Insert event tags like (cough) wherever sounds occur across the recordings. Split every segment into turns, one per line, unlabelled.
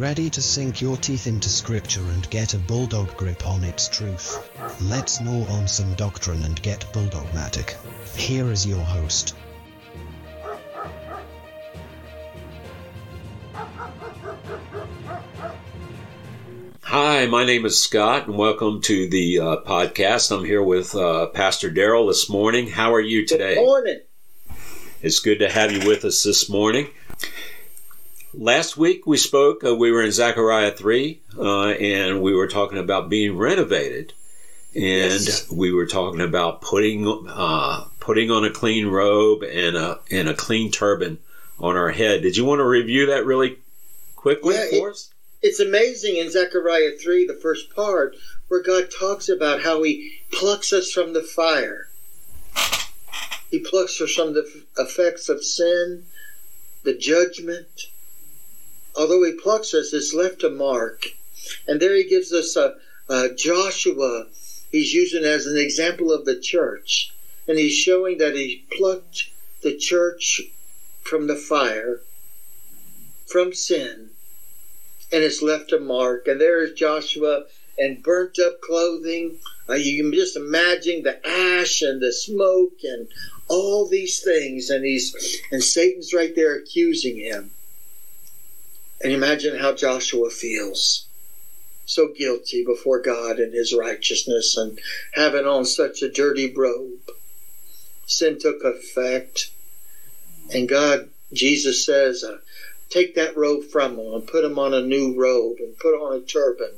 Ready to sink your teeth into scripture and get a bulldog grip on its truth? Let's gnaw on some doctrine and get bulldogmatic. Here is your host.
Hi, my name is Scott, and welcome to the uh, podcast. I'm here with uh, Pastor Darryl this morning. How are you today?
Good morning.
It's good to have you with us this morning. Last week we spoke, uh, we were in Zechariah 3, uh, and we were talking about being renovated. And
Yes.
we were talking about putting uh, putting on a clean robe and a and a clean turban on our head. Did you want to review that really quickly
Yeah,
for us?
It's amazing in Zechariah 3, the first part, where God talks about how He plucks us from the fire. He plucks us from the effects of sin, the judgment. Although He plucks us, it's left a mark. And there He gives us a, a Joshua, He's using as an example of the church. And He's showing that He plucked the church from the fire, from sin, and it's left a mark. And there is Joshua and burnt up clothing. Uh, you can just imagine the ash and the smoke and all these things. And he's and Satan's right there accusing him. And imagine how Joshua feels. So guilty before God and his righteousness and having on such a dirty robe. Sin took effect. And God, Jesus says, uh, take that robe from him and put him on a new robe and put on a turban.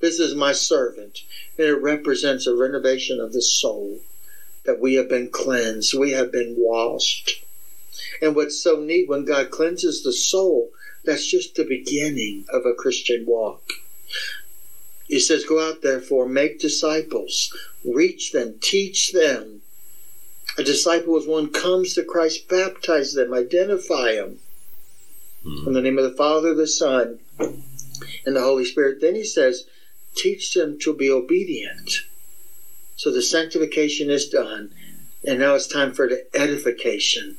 This is my servant. And it represents a renovation of the soul that we have been cleansed, we have been washed. And what's so neat when God cleanses the soul, that's just the beginning of a Christian walk. He says, Go out therefore, make disciples, reach them, teach them. A disciple is one comes to Christ, baptize them, identify them. Hmm. In the name of the Father, the Son, and the Holy Spirit. Then he says, teach them to be obedient. So the sanctification is done, and now it's time for the edification.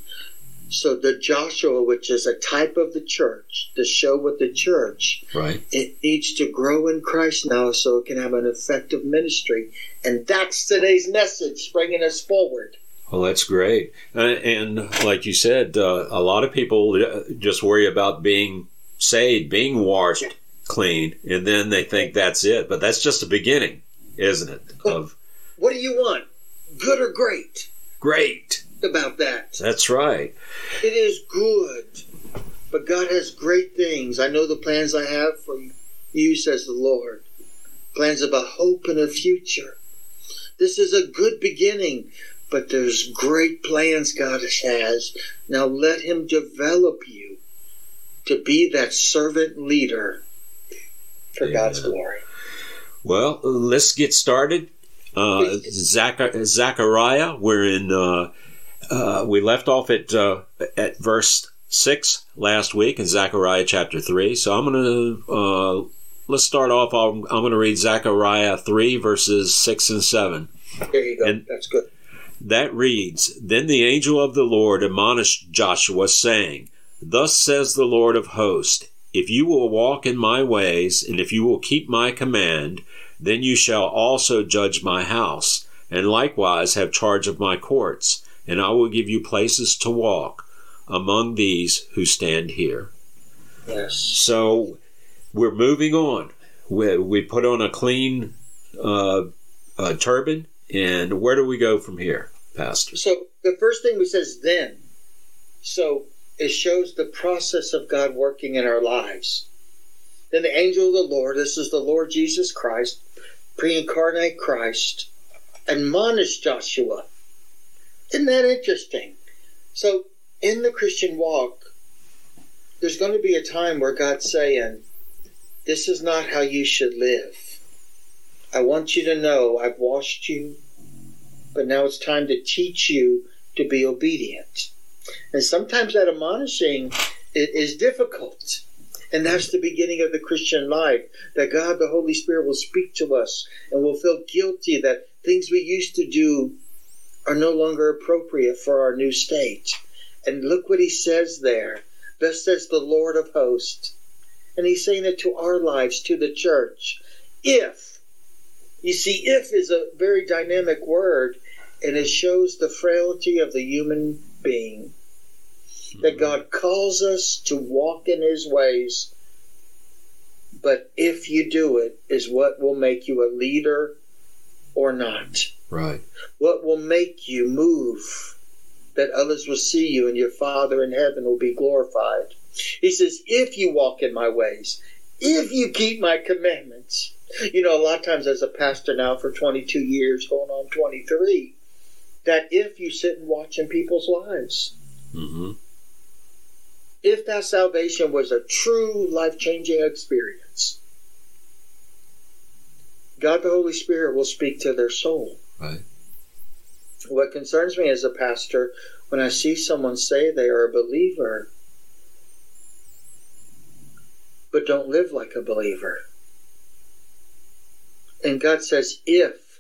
So the Joshua, which is a type of the church, to show what the church,
Right.
it needs to grow in Christ now so it can have an effective ministry. And that's today's message, bringing us forward.
Well, that's great. Uh, and like you said, uh, a lot of people uh, just worry about being saved, being washed clean, and then they think that's it. But that's just the beginning, isn't it? Of
What do you want? Good or great
great.
About that?
That's right.
It is good, but God has great things. I know the plans I have for you, says the Lord. Plans about hope and a future. This is a good beginning, but there's great plans God has. Now let Him develop you to be that servant leader for God's glory.
Well, let's get started. Uh, Zach- Zechariah, we're in. Uh, uh, we left off at uh, at verse six last week in Zechariah chapter three. So I'm going to uh, let's start off. I'm, I'm going to read Zechariah three verses six and seven.
There you go.
And-
That's good.
That reads, Then the angel of the Lord admonished Joshua, saying, Thus says the Lord of hosts, If you will walk in my ways, and if you will keep my command, then you shall also judge my house, and likewise have charge of my courts, and I will give you places to walk among these who stand here.
Yes.
So we're moving on. We, we put on a clean uh, uh, turban, and where do we go from here, Pastor?
So the first thing we says then. So it shows the process of God working in our lives. Then the angel of the Lord, this is the Lord Jesus Christ, pre-incarnate Christ, admonished Joshua. Isn't that interesting? So in the Christian walk, there's going to be a time where God's saying, This is not how you should live. I want you to know I've washed you, but now it's time to teach you to be obedient. And sometimes that admonishing is difficult. And that's the beginning of the Christian life that God, the Holy Spirit, will speak to us and we'll feel guilty that things we used to do are no longer appropriate for our new state. And look what he says there. Thus says the Lord of hosts. And he's saying it to our lives, to the church. If, you see, if is a very dynamic word, and it shows the frailty of the human being. That hmm. God calls us to walk in his ways, but if you do it, is what will make you a leader or not.
Right.
What will make you move that others will see you and your Father in heaven will be glorified. He says, if you walk in my ways, if you keep my commandments. You know, a lot of times as a pastor now for 22 years, going on 23, that if you sit and watch in people's lives,
Mm-hmm.
if that salvation was a true life changing experience, God the Holy Spirit will speak to their soul.
Right.
What concerns me as a pastor when I see someone say they are a believer but don't live like a believer. And God says, if,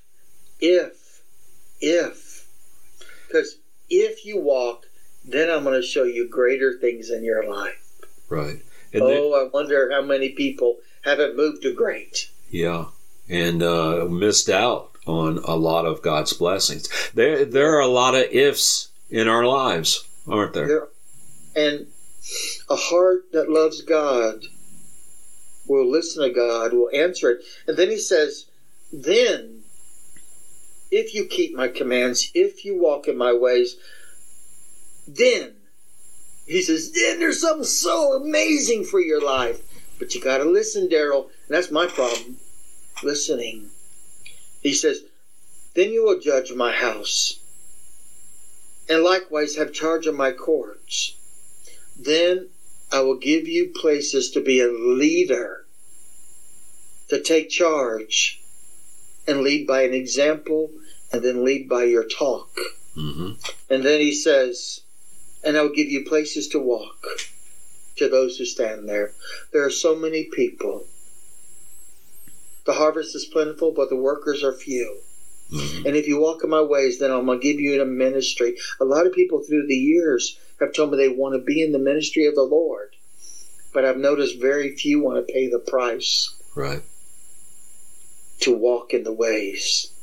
if, if. Because if you walk, then I'm going to show you greater things in your life.
Right. And then-
oh, I wonder how many people haven't moved to great.
Yeah, and uh, missed out on a lot of God's blessings. There, there are a lot of ifs in our lives, aren't there?
There- And a heart that loves God will listen to God, will answer it. And then he says, Then, if you keep my commands, if you walk in my ways, then, he says, then there's something so amazing for your life. But you got to listen, Darryl. And that's my problem listening. He says, Then you will judge my house, and likewise have charge of my courts. Then I will give you places to be a leader, to take charge, and lead by an example, and then lead by your talk.
Mm-hmm.
And then he says, And I will give you places to walk to those who stand there. There are so many people. The harvest is plentiful, but the workers are few.
Mm-hmm.
And if you walk in my ways, then I'm going to give you a ministry. A lot of people through the years have told me they want to be in the ministry of the Lord. But I've noticed very few want to pay the price
Right.
to walk in the ways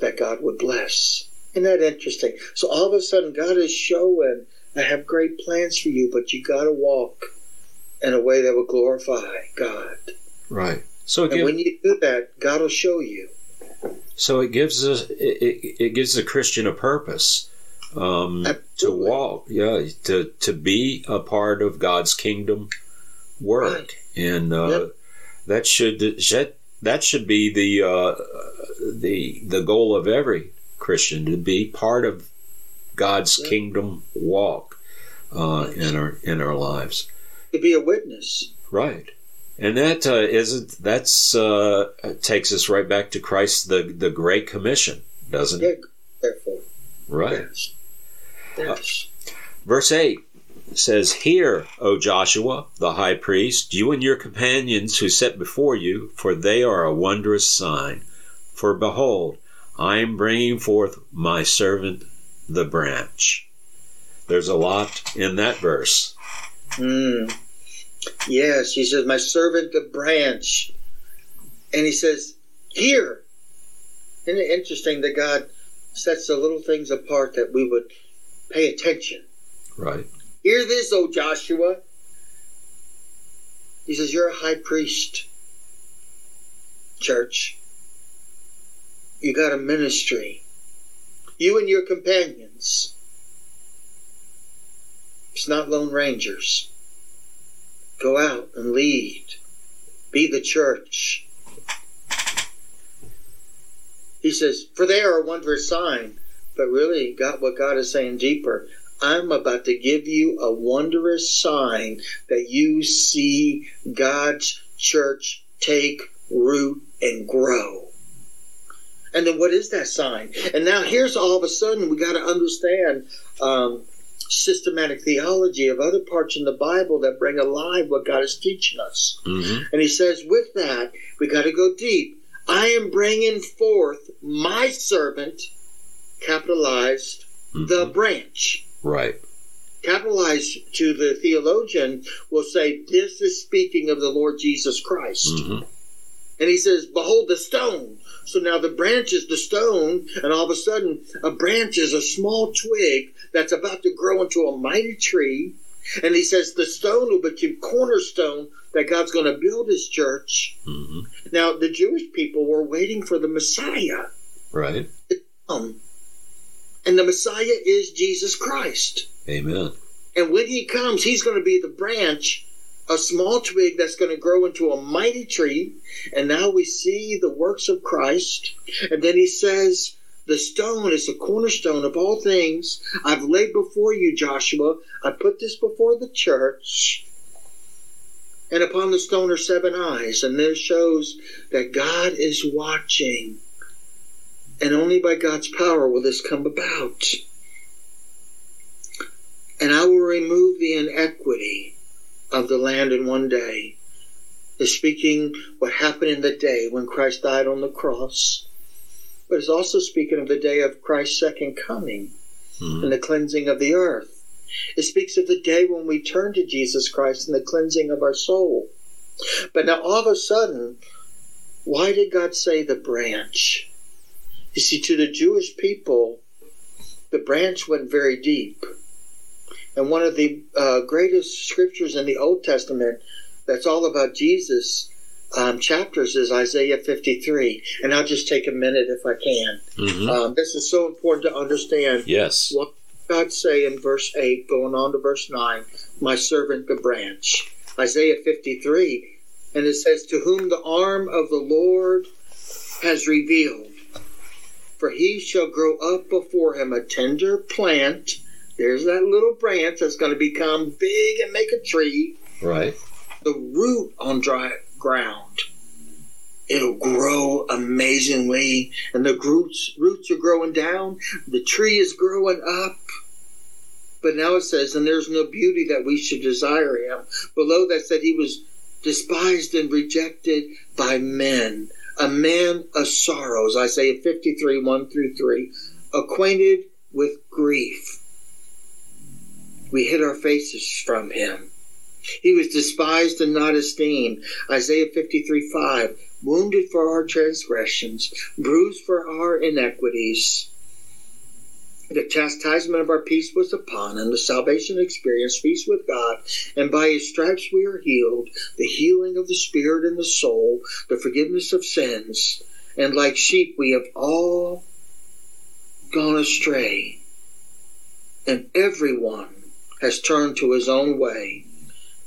that God would bless. Isn't that interesting? So all of a sudden, God is showing, I have great plans for you, but you got to walk in a way that will glorify God.
Right. So gives,
when you do that, God will show you.
so it gives us it, it, it gives the Christian a purpose um, to walk. Yeah, to to be a part of God's kingdom work,
Right.
and uh,
Yep.
that should that that should be the uh, the the goal of every Christian to be part of God's
Yeah.
kingdom walk uh, in our in our lives.
To be a witness.
Right. And that uh, isn't that's uh, takes us right back to Christ the the Great Commission, doesn't it?
therefore.
Right.
Yes. Yes.
Verse eight says, "Hear, O Joshua, the high priest, you and your companions who set before you, for they are a wondrous sign. For behold, I am bringing forth my servant, the branch." There's a lot in that verse.
Mm. Yes, he says, My servant the branch. And he says, Here. Isn't it interesting that God sets the little things apart that we would pay attention?
Right.
Hear this, O Joshua. He says, You're a high priest, church. You got a ministry. You and your companions. It's not Lone Rangers. Go out and lead. Be the church. He says, For they are a wondrous sign. But really, God, what God is saying deeper, I'm about to give you a wondrous sign that you see God's church take root and grow. And then what is that sign? And now here's all of a sudden we got to understand um, systematic theology of other parts in the Bible that bring alive what God is teaching us.
hmm
And he says, with that, we got to go deep. I am bringing forth my servant, capitalized, the branch.
Right.
capitalized to the theologian will say, This is speaking of the Lord Jesus Christ.
Mhm.
And he says, Behold the stone. So now the branch is the stone, and all of a sudden, a branch is a small twig that's about to grow into a mighty tree. And he says, The stone will become cornerstone that God's going to build his church.
Mhm.
Now, the Jewish people were waiting for the Messiah.
Right.
Um, and the Messiah is Jesus Christ.
Amen.
And when he comes, he's going to be the branch, a small twig that's going to grow into a mighty tree. And now we see the works of Christ. And then he says, The stone is the cornerstone of all things. I've laid before you, Joshua. I put this before the church. And upon the stone are seven eyes. And this shows that God is watching. And only by God's power will this come about and I will remove the iniquity of the land in one day. Is speaking what happened in the day when Christ died on the cross, but is also speaking of the day of Christ's second coming
Mhm.
and the cleansing of the earth. It speaks of the day when we turn to Jesus Christ and the cleansing of our soul. But now all of a sudden, why did God say the branch? You see, to the Jewish people, the branch went very deep. And one of the uh, greatest scriptures in the Old Testament that's all about Jesus um, chapters is Isaiah 53. And I'll just take a minute if I can.
Mhm.
Um, this is so important to understand
Yes.
what God say in verse 8, going on to verse 9, my servant the branch. Isaiah 53, and it says, To whom the arm of the Lord has revealed, for he shall grow up before him a tender plant. There's that little branch that's going to become big and make a tree.
Right.
The root on dry ground. It'll grow amazingly, and the roots roots are growing down. The tree is growing up. But now it says, and there's no beauty that we should desire him. Below that said he was despised and rejected by men, a man of sorrows. Isaiah 53, 1 through 3. Acquainted with grief. We hid our faces from him. He was despised and not esteemed. Isaiah 53, 5. Wounded for our transgressions, bruised for our iniquities. The chastisement of our peace was upon him, the salvation experience, peace with God, and by his stripes we are healed, the healing of the spirit and the soul, the forgiveness of sins. And like sheep we have all gone astray, and everyone has turned to his own way,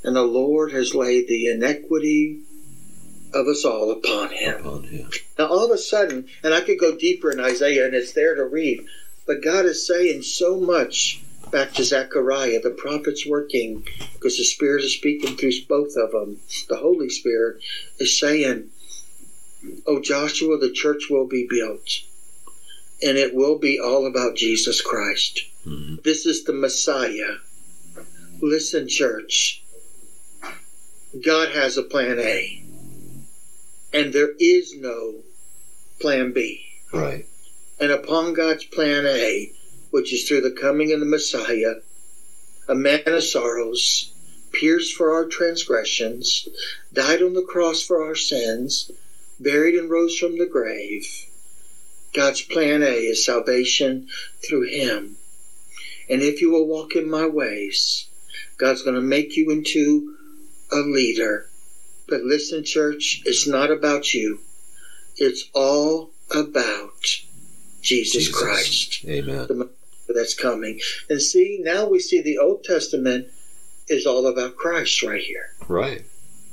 and the Lord has laid the iniquity of us all upon him.
Upon him.
Now, all of a sudden, and I could go deeper in Isaiah, and it's there to read, but God is saying so much back to Zechariah. The prophet's working because the Spirit is speaking through both of them. The Holy Spirit is saying, Oh, Joshua, the church will be built, and it will be all about Jesus Christ.
Mhm.
This is the Messiah. Listen, church. God has a plan A, and there is no plan B.
Right.
And upon God's plan A, which is through the coming of the Messiah, a man of sorrows, pierced for our transgressions, died on the cross for our sins, buried and rose from the grave. God's plan A is salvation through him. And if you will walk in my ways, God's going to make you into a leader. But listen, church, it's not about you. It's all about Jesus,
Jesus.
Christ
Amen.
that's coming. And see, now we see the Old Testament is all about Christ right here.
Right.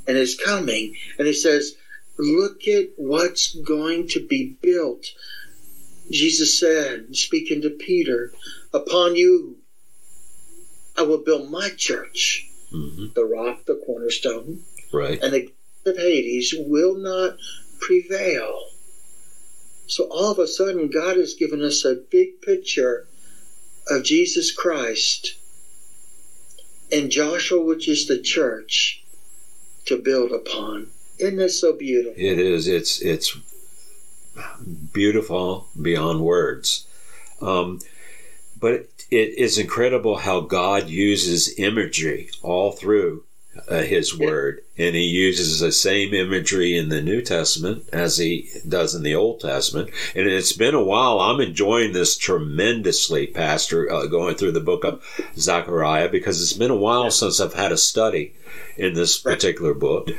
And is coming. And it says, look at what's going to be built. Jesus said, speaking to Peter, upon you I will build my church,
hmm
the rock, the cornerstone,
Right.
and the gates of Hades will not prevail. So all of a sudden, God has given us a big picture of Jesus Christ and Joshua, which is the church, to build upon. Isn't that so beautiful?
It is. It's it's beautiful beyond words. Um, But it is incredible how God uses imagery all through uh, His Word, and He uses the same imagery in the New Testament as He does in the Old Testament. And it's been a while. I'm enjoying this tremendously, Pastor, uh, going through the book of Zechariah because it's been a while since I've had a study in this particular book.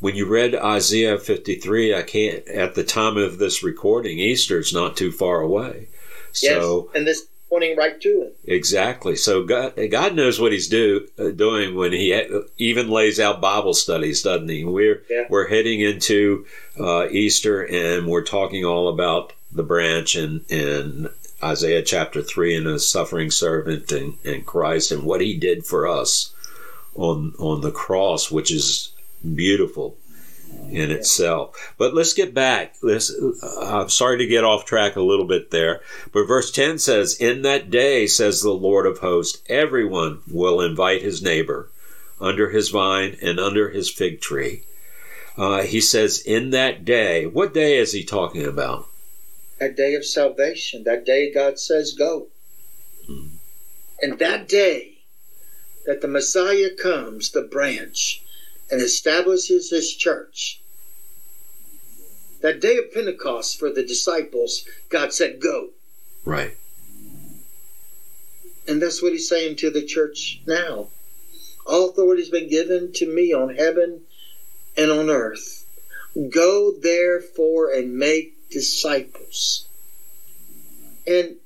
When you read Isaiah 53, I can't, at the time of this recording, Easter's not too far away. So,
yes, and this pointing right to it.
Exactly. So God, God knows what He's do, uh, doing when He ha- even lays out Bible studies, doesn't He? We're
Yeah.
we're heading into uh, Easter, and we're talking all about the branch and and Isaiah chapter three and the suffering servant and, and Christ and what He did for us on on the cross, which is beautiful in itself. But let's get back. Let's, uh, I'm sorry to get off track a little bit there, but verse 10 says, In that day, says the Lord of hosts, everyone will invite his neighbor under his vine and under his fig tree. Uh, he says, In that day, what day is he talking about?
That day of salvation, that day God says go. And that day that the Messiah comes, the branch, and establishes his church. That day of Pentecost for the disciples, God said, Go.
Right.
And that's what he's saying to the church now. All authority has been given to me on heaven and on earth. Go therefore and make disciples. And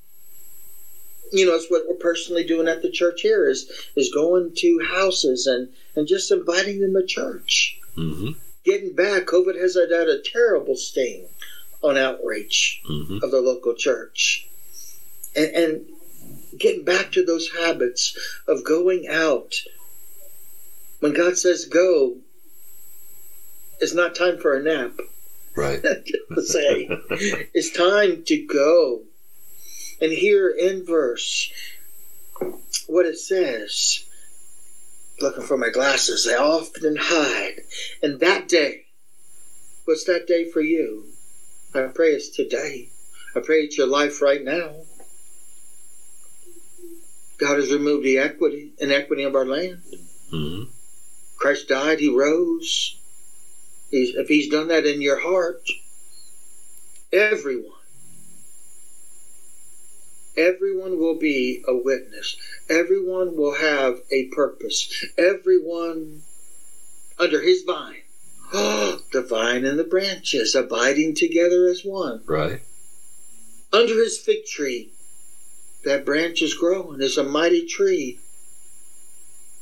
you know, it's what we're personally doing at the church here is is going to houses and, and just inviting them to church.
hmm
Getting back, COVID has had a terrible sting on outreach
hmm
of the local church. And, and getting back to those habits of going out. When God says go, it's not time for a nap.
Right. (laughs)
say it's time to go. And here in verse, what it says, looking for my glasses, they often hide. And that day, what's that day for you? I pray it's today. I pray it's your life right now. God has removed the equity, inequity of our land.
hmm
Christ died, he rose. He's, if he's done that in your heart, everyone, everyone will be a witness. Everyone will have a purpose. Everyone under his vine. (gasps) the vine and the branches abiding together as one.
Right.
Under his fig tree, that branch is growing. It's a mighty tree.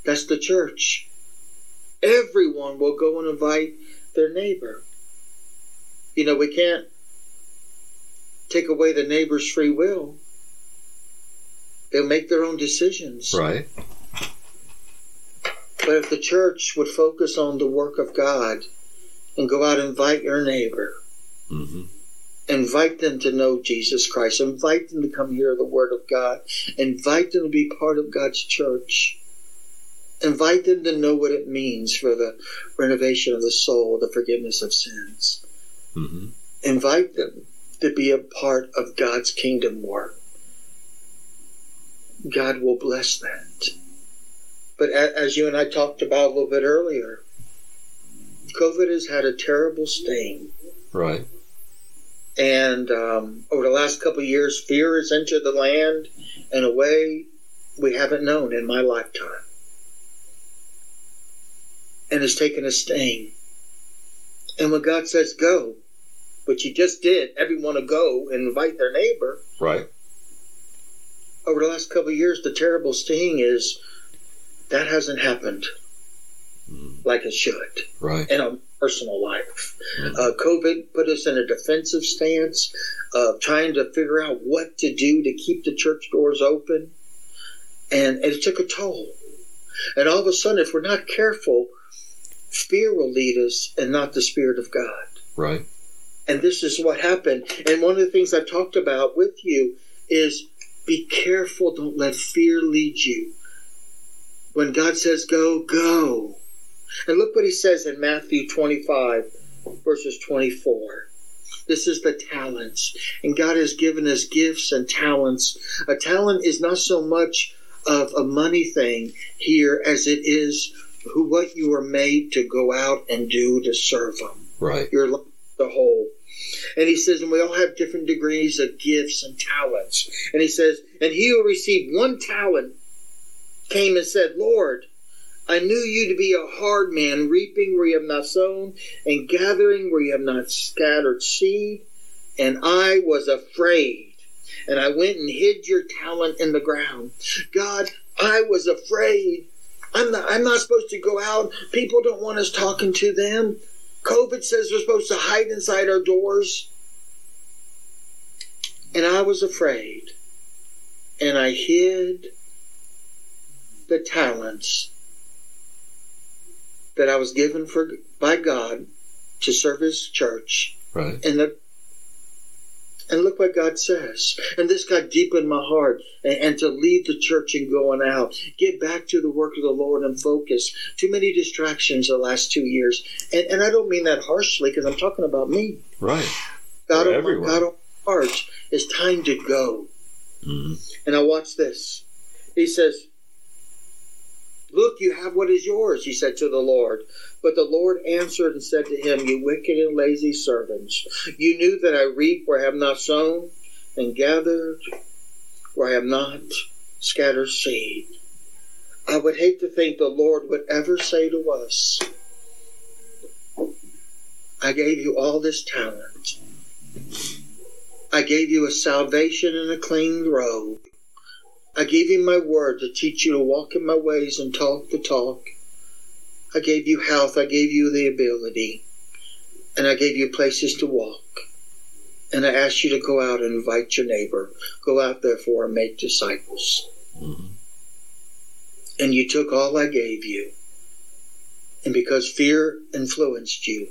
That's the church. Everyone will go and invite their neighbor. You know, we can't take away the neighbor's free will. They'll make their own decisions.
Right.
But if the church would focus on the work of God and go out and invite your neighbor,
hmm
invite them to know Jesus Christ, invite them to come hear the Word of God, invite them to be part of God's church, invite them to know what it means for the renovation of the soul, the forgiveness of sins.
hmm
Invite them to be a part of God's kingdom work. God will bless that. But as you and I talked about a little bit earlier, COVID has had a terrible stain.
Right.
And um, over the last couple of years, fear has entered the land in a way we haven't known in my lifetime. And has taken a stain. And when God says go, which He just did, everyone to go and invite their neighbor,
Right.
Over the last couple of years, the terrible sting is that hasn't happened like it should
Right.
in a personal life.
Mhm.
Uh, COVID put us in a defensive stance of trying to figure out what to do to keep the church doors open. And it took a toll. And all of a sudden, if we're not careful, fear will lead us and not the Spirit of God.
Right.
And this is what happened. And one of the things I've talked about with you is be careful. Don't let fear lead you. When God says go, go. And look what he says in Matthew 25, verses 24. This is the talents. And God has given us gifts and talents. A talent is not so much of a money thing here as it is who what you are made to go out and do to serve Him.
Right.
You're the whole. And he says, and we all have different degrees of gifts and talents. And he says, and he who received one talent came and said, Lord, I knew you to be a hard man, reaping where you have not sown, and gathering where you have not scattered seed. And I was afraid. And I went and hid your talent in the ground. God, I was afraid. I'm not, I'm not supposed to go out. People don't want us talking to them. COVID says we're supposed to hide inside our doors. And I was afraid. And I hid the talents that I was given for by God to serve His church.
Right.
And the and look what God says. And this got deep in my heart. And, and, to lead the church and going out, get back to the work of the Lord and focus. Too many distractions the last two years. And, and I don't mean that harshly because I'm talking about me.
Right.
God, on, my, God on my heart, it's time to go.
Mm-hmm.
And I watch this. He says, Look, you have what is yours, he said to the Lord. But the Lord answered and said to him, You wicked and lazy servants, you knew that I reap where I have not sown, and gathered where I have not scattered seed. I would hate to think the Lord would ever say to us, I gave you all this talent. I gave you a salvation and a clean robe. I gave you my word to teach you to walk in my ways and talk the talk. I gave you health. I gave you the ability. And I gave you places to walk. And I asked you to go out and invite your neighbor. Go out, therefore, and make disciples.
Mm-hmm.
And you took all I gave you. And because fear influenced you,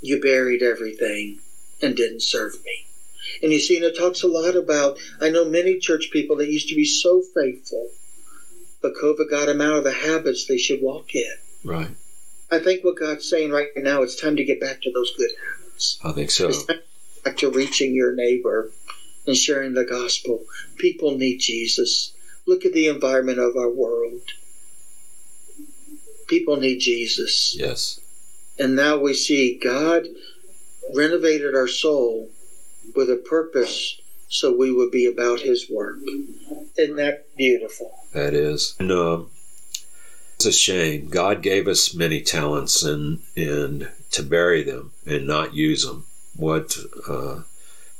you buried everything and didn't serve me. And you see, and it talks a lot about, I know many church people that used to be so faithful, but COVID got them out of the habits they should walk in.
Right.
I think what God's saying right now, it's time to get back to those good habits.
I think so.
It's time back to reaching your neighbor and sharing the gospel. People need Jesus. Look at the environment of our world. People need Jesus.
Yes.
And now we see God renovated our soul with a purpose so we would be about his work. Isn't that beautiful?
That is. And uh, it's a shame. God gave us many talents and and to bury them and not use them. What uh,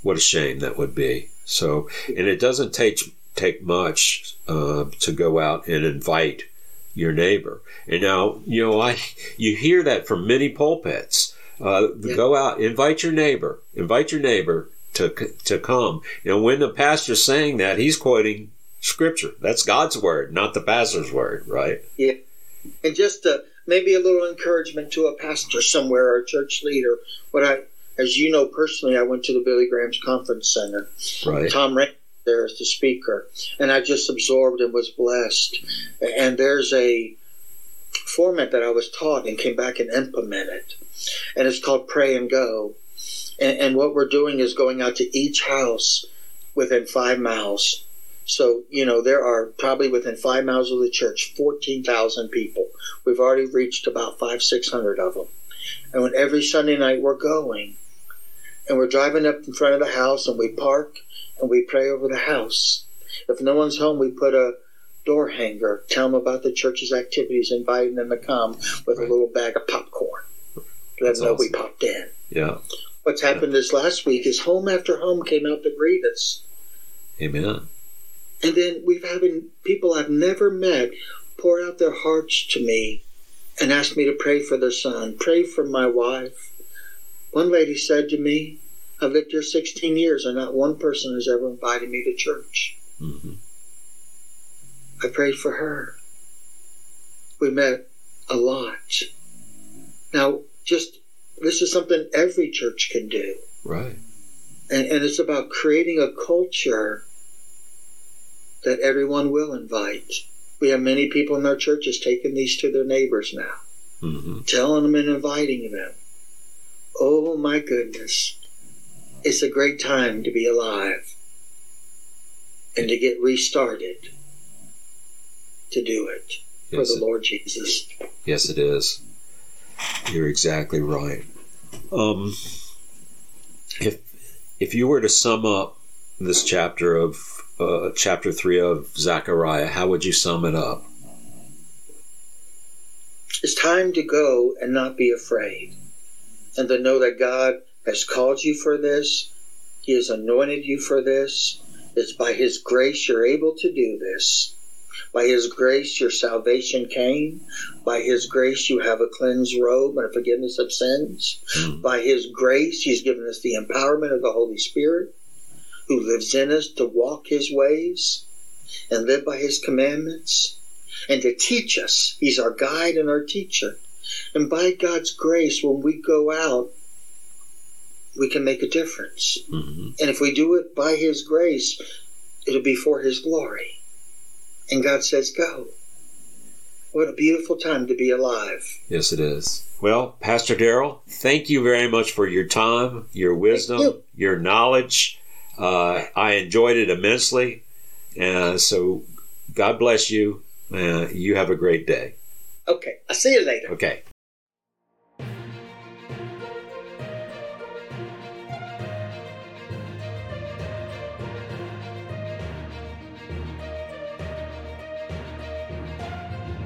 what a shame that would be. So, and it doesn't take take much uh, to go out and invite your neighbor. And now, you know, I you hear that from many pulpits. Uh, yeah. Go out, invite your neighbor, invite your neighbor to to come. You know, when the pastor's saying that, he's quoting scripture. That's God's word, not the pastor's word, right?
Yeah. And just uh, maybe a little encouragement to a pastor somewhere or a church leader. What I, as you know personally, I went to the Billy Graham's Conference Center.
Right.
Tom Rain there as the speaker, and I just absorbed and was blessed. And there's a format that I was taught and came back and implemented, and it's called Pray and Go. And, and what we're doing is going out to each house within five miles. So, you know, there are probably within five miles of the church, 14,000 people. We've already reached about five, 600 of them. And when every Sunday night we're going, and we're driving up in front of the house, and we park, and we pray over the house. If no one's home, we put a door hanger, tell them about the church's activities, inviting them to come with right. a little bag of popcorn. Let them know awesome. we popped in.
Yeah.
What's happened this last week is home after home came out to greet us.
Amen.
And then we've having people I've never met pour out their hearts to me and ask me to pray for their son, pray for my wife. One lady said to me, I've lived here 16 years and not one person has ever invited me to church.
Mm-hmm.
I prayed for her. We met a lot. Now, just this is something every church can do.
Right.
And, and it's about creating a culture that everyone will invite. We have many people in our churches taking these to their neighbors now,
mm-hmm.
telling them and inviting them. Oh my goodness. It's a great time to be alive and to get restarted to do it for the
it-
Lord Jesus.
Yes, it is. You're exactly right. Um, if if you were to sum up this chapter of uh, chapter three of Zechariah, how would you sum it up?
It's time to go and not be afraid and to know that God has called you for this. He has anointed you for this. It's by His grace you're able to do this. By His grace, your salvation came. By His grace, you have a cleansed robe and a forgiveness of sins.
Mm.
By His grace, He's given us the empowerment of the Holy Spirit, who lives in us to walk His ways and live by His commandments and to teach us. He's our guide and our teacher. And by God's grace, when we go out, we can make a difference.
Mhm.
And if we do it by His grace, it'll be for His glory. And God says, Go. What a beautiful time to be alive.
Yes, it is. Well, Pastor Darryl, thank you very much for your time, your wisdom,
you.
your knowledge. Uh, I enjoyed it immensely. Uh, so, God bless you. Uh, you have a great day.
Okay, I'll see you later.
Okay.